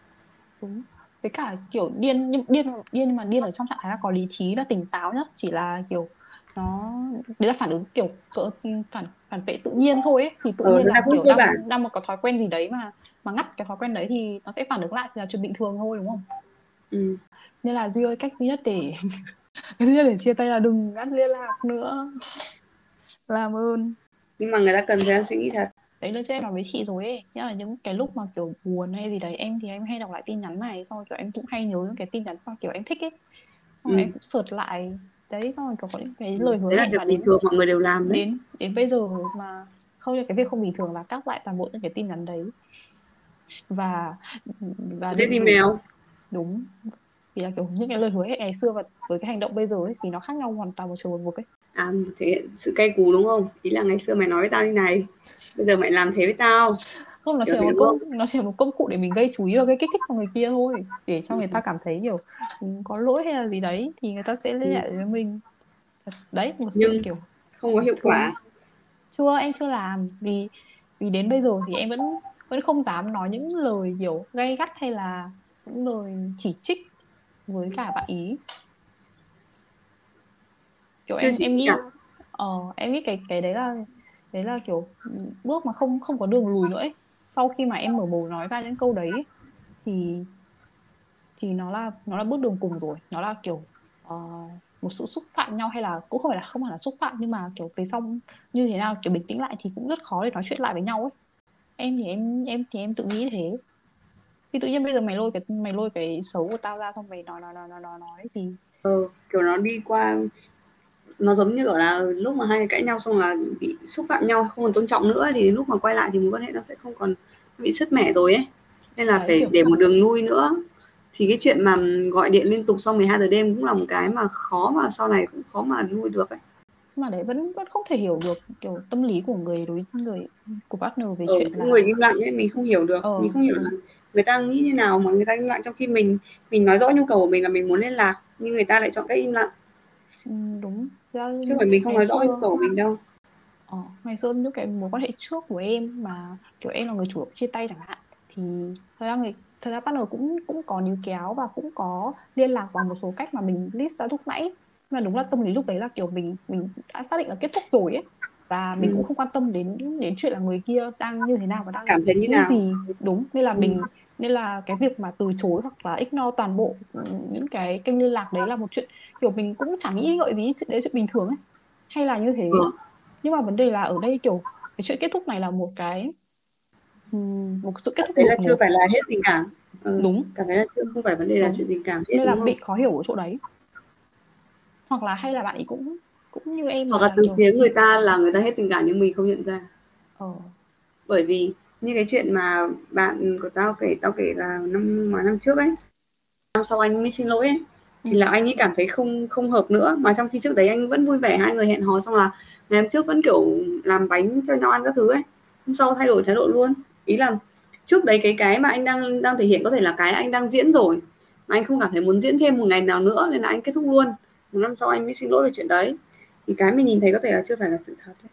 Đúng. Với cả kiểu điên nhưng điên điên nhưng mà điên ở trong trạng thái là có lý trí là tỉnh táo nhá. Chỉ là kiểu nó đấy là phản ứng kiểu cỡ phản phản vệ tự nhiên thôi ấy. Thì tự ừ, nhiên là kiểu đang, đang, đang một có thói quen gì đấy mà mà ngắt cái thói quen đấy thì nó sẽ phản ứng lại là chuyện bình thường thôi đúng không? Ừ. nên là duy ơi cách duy nhất để *laughs* cái duy nhất để chia tay là đừng ngắt liên lạc nữa. Làm ơn. Nhưng mà người ta cần thời gian suy nghĩ thật. Đấy là cho em nói với chị rồi ấy. Nhưng là những cái lúc mà kiểu buồn hay gì đấy em thì em hay đọc lại tin nhắn này xong rồi kiểu em cũng hay nhớ những cái tin nhắn mà kiểu em thích ấy. Xong ừ. em cũng search lại đấy xong rồi kiểu có những cái lời hứa đấy là việc bình thường mọi người đều làm đấy. đến đến bây giờ mà không cái việc không bình thường là cắt lại toàn bộ những cái tin nhắn đấy. Và và đến email đúng. Vì là kiểu những cái lời hứa hẹn ngày xưa và với cái hành động bây giờ ấy, thì nó khác nhau hoàn toàn một chiều một vực ấy. À thể hiện sự cay cú đúng không? Ý là ngày xưa mày nói với tao như này bây giờ mày làm thế với tao không nó chỉ là một công nó chỉ là một công cụ để mình gây chú ý và gây kích thích cho người kia thôi để cho người ta cảm thấy kiểu ừ, có lỗi hay là gì đấy thì người ta sẽ liên hệ ừ. với mình đấy một sự kiểu không có hiệu quả chưa em chưa làm vì vì đến bây giờ thì em vẫn vẫn không dám nói những lời kiểu gay gắt hay là những lời chỉ trích với cả bạn ý kiểu Chưa em em nghĩ à? ờ em nghĩ cái cái đấy là đấy là kiểu bước mà không không có đường lùi nữa ấy sau khi mà em mở mồm nói ra những câu đấy thì thì nó là nó là bước đường cùng rồi. Nó là kiểu uh, một sự xúc phạm nhau hay là cũng không phải là không phải là xúc phạm nhưng mà kiểu về sau như thế nào kiểu bình tĩnh lại thì cũng rất khó để nói chuyện lại với nhau ấy. Em thì em em thì em tự nghĩ thế. Thì tự nhiên bây giờ mày lôi cái mày lôi cái xấu của tao ra xong mày nói nói nói nói nói, nói thì ừ, kiểu nó đi qua nó giống như kiểu là lúc mà hai người cãi nhau xong là bị xúc phạm nhau không còn tôn trọng nữa thì lúc mà quay lại thì mối quan hệ nó sẽ không còn bị sứt mẻ rồi ấy. Nên là Đấy, phải để một đường lui nữa. Thì cái chuyện mà gọi điện liên tục sau 12 giờ đêm cũng là một cái mà khó mà sau này cũng khó mà lui được ấy. Mà đấy vẫn vẫn không thể hiểu được kiểu tâm lý của người đối người của partner về ừ, chuyện là người im lặng ấy mình không hiểu được Ờ, mình không hiểu là người ta nghĩ như nào mà người ta im lặng trong khi mình mình nói rõ nhu cầu của mình là mình muốn liên lạc nhưng người ta lại chọn cách im lặng. Ừ, đúng Ra chứ phải mình không nói rõ của mình đâu. Ờ, ngày xưa những cái mối quan hệ trước của em mà kiểu em là người chủ động chia tay chẳng hạn thì thật ra người thật ra partner cũng cũng có níu kéo và cũng có liên lạc bằng một số cách mà mình list ra lúc nãy. Nhưng mà đúng là tâm lý lúc đấy là kiểu mình mình đã xác định là kết thúc rồi ấy và mình Ừ. cũng không quan tâm đến đến chuyện là người kia đang như thế nào và đang cảm thấy như nghĩ nào gì đúng nên là Ừ. mình nên là cái việc mà từ chối hoặc là ignore toàn bộ ừ, những cái kênh liên lạc đấy là một chuyện kiểu mình cũng chẳng nghĩ ngợi gì chuyện đấy chuyện bình thường ấy hay là như thế Ừ. nhưng mà vấn đề là ở đây kiểu cái chuyện kết thúc này là một cái ừm, một sự kết thúc đấy là đột chưa phải là hết tình cảm ừ. Đúng. cảm thấy là chưa không phải vấn đề là Đúng. chuyện tình cảm hết nên là bị khó hiểu ở chỗ đấy hoặc là hay là bạn ấy cũng cũng như em hoặc là từ phía người ta là người ta hết tình cảm nhưng mình không nhận ra. Ờ bởi vì như cái chuyện mà bạn của tao kể tao kể là năm mà năm trước ấy năm sau anh mới xin lỗi ấy thì Ừ. là anh ấy cảm thấy không không hợp nữa. Mà trong khi trước đấy anh vẫn vui vẻ hai người hẹn hò xong là ngày hôm trước vẫn kiểu làm bánh cho nhau ăn các thứ ấy. Hôm sau thay đổi thái độ luôn. Ý là trước đấy cái cái mà anh đang đang thể hiện có thể là cái anh đang diễn rồi mà anh không cảm thấy muốn diễn thêm một ngày nào nữa nên là anh kết thúc luôn. Một năm sau anh mới xin lỗi về chuyện đấy thì cái mình nhìn thấy có thể là chưa phải là sự thật ấy.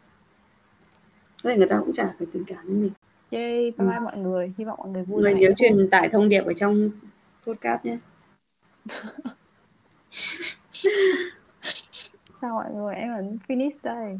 có thể người ta cũng chả phải tình cảm với mình. Yay bye Ừ. bye mọi người. Hy vọng mọi người vui và nhớ truyền tải thông điệp ở trong podcast nhé. *laughs* Chào mọi người em ấn finish đây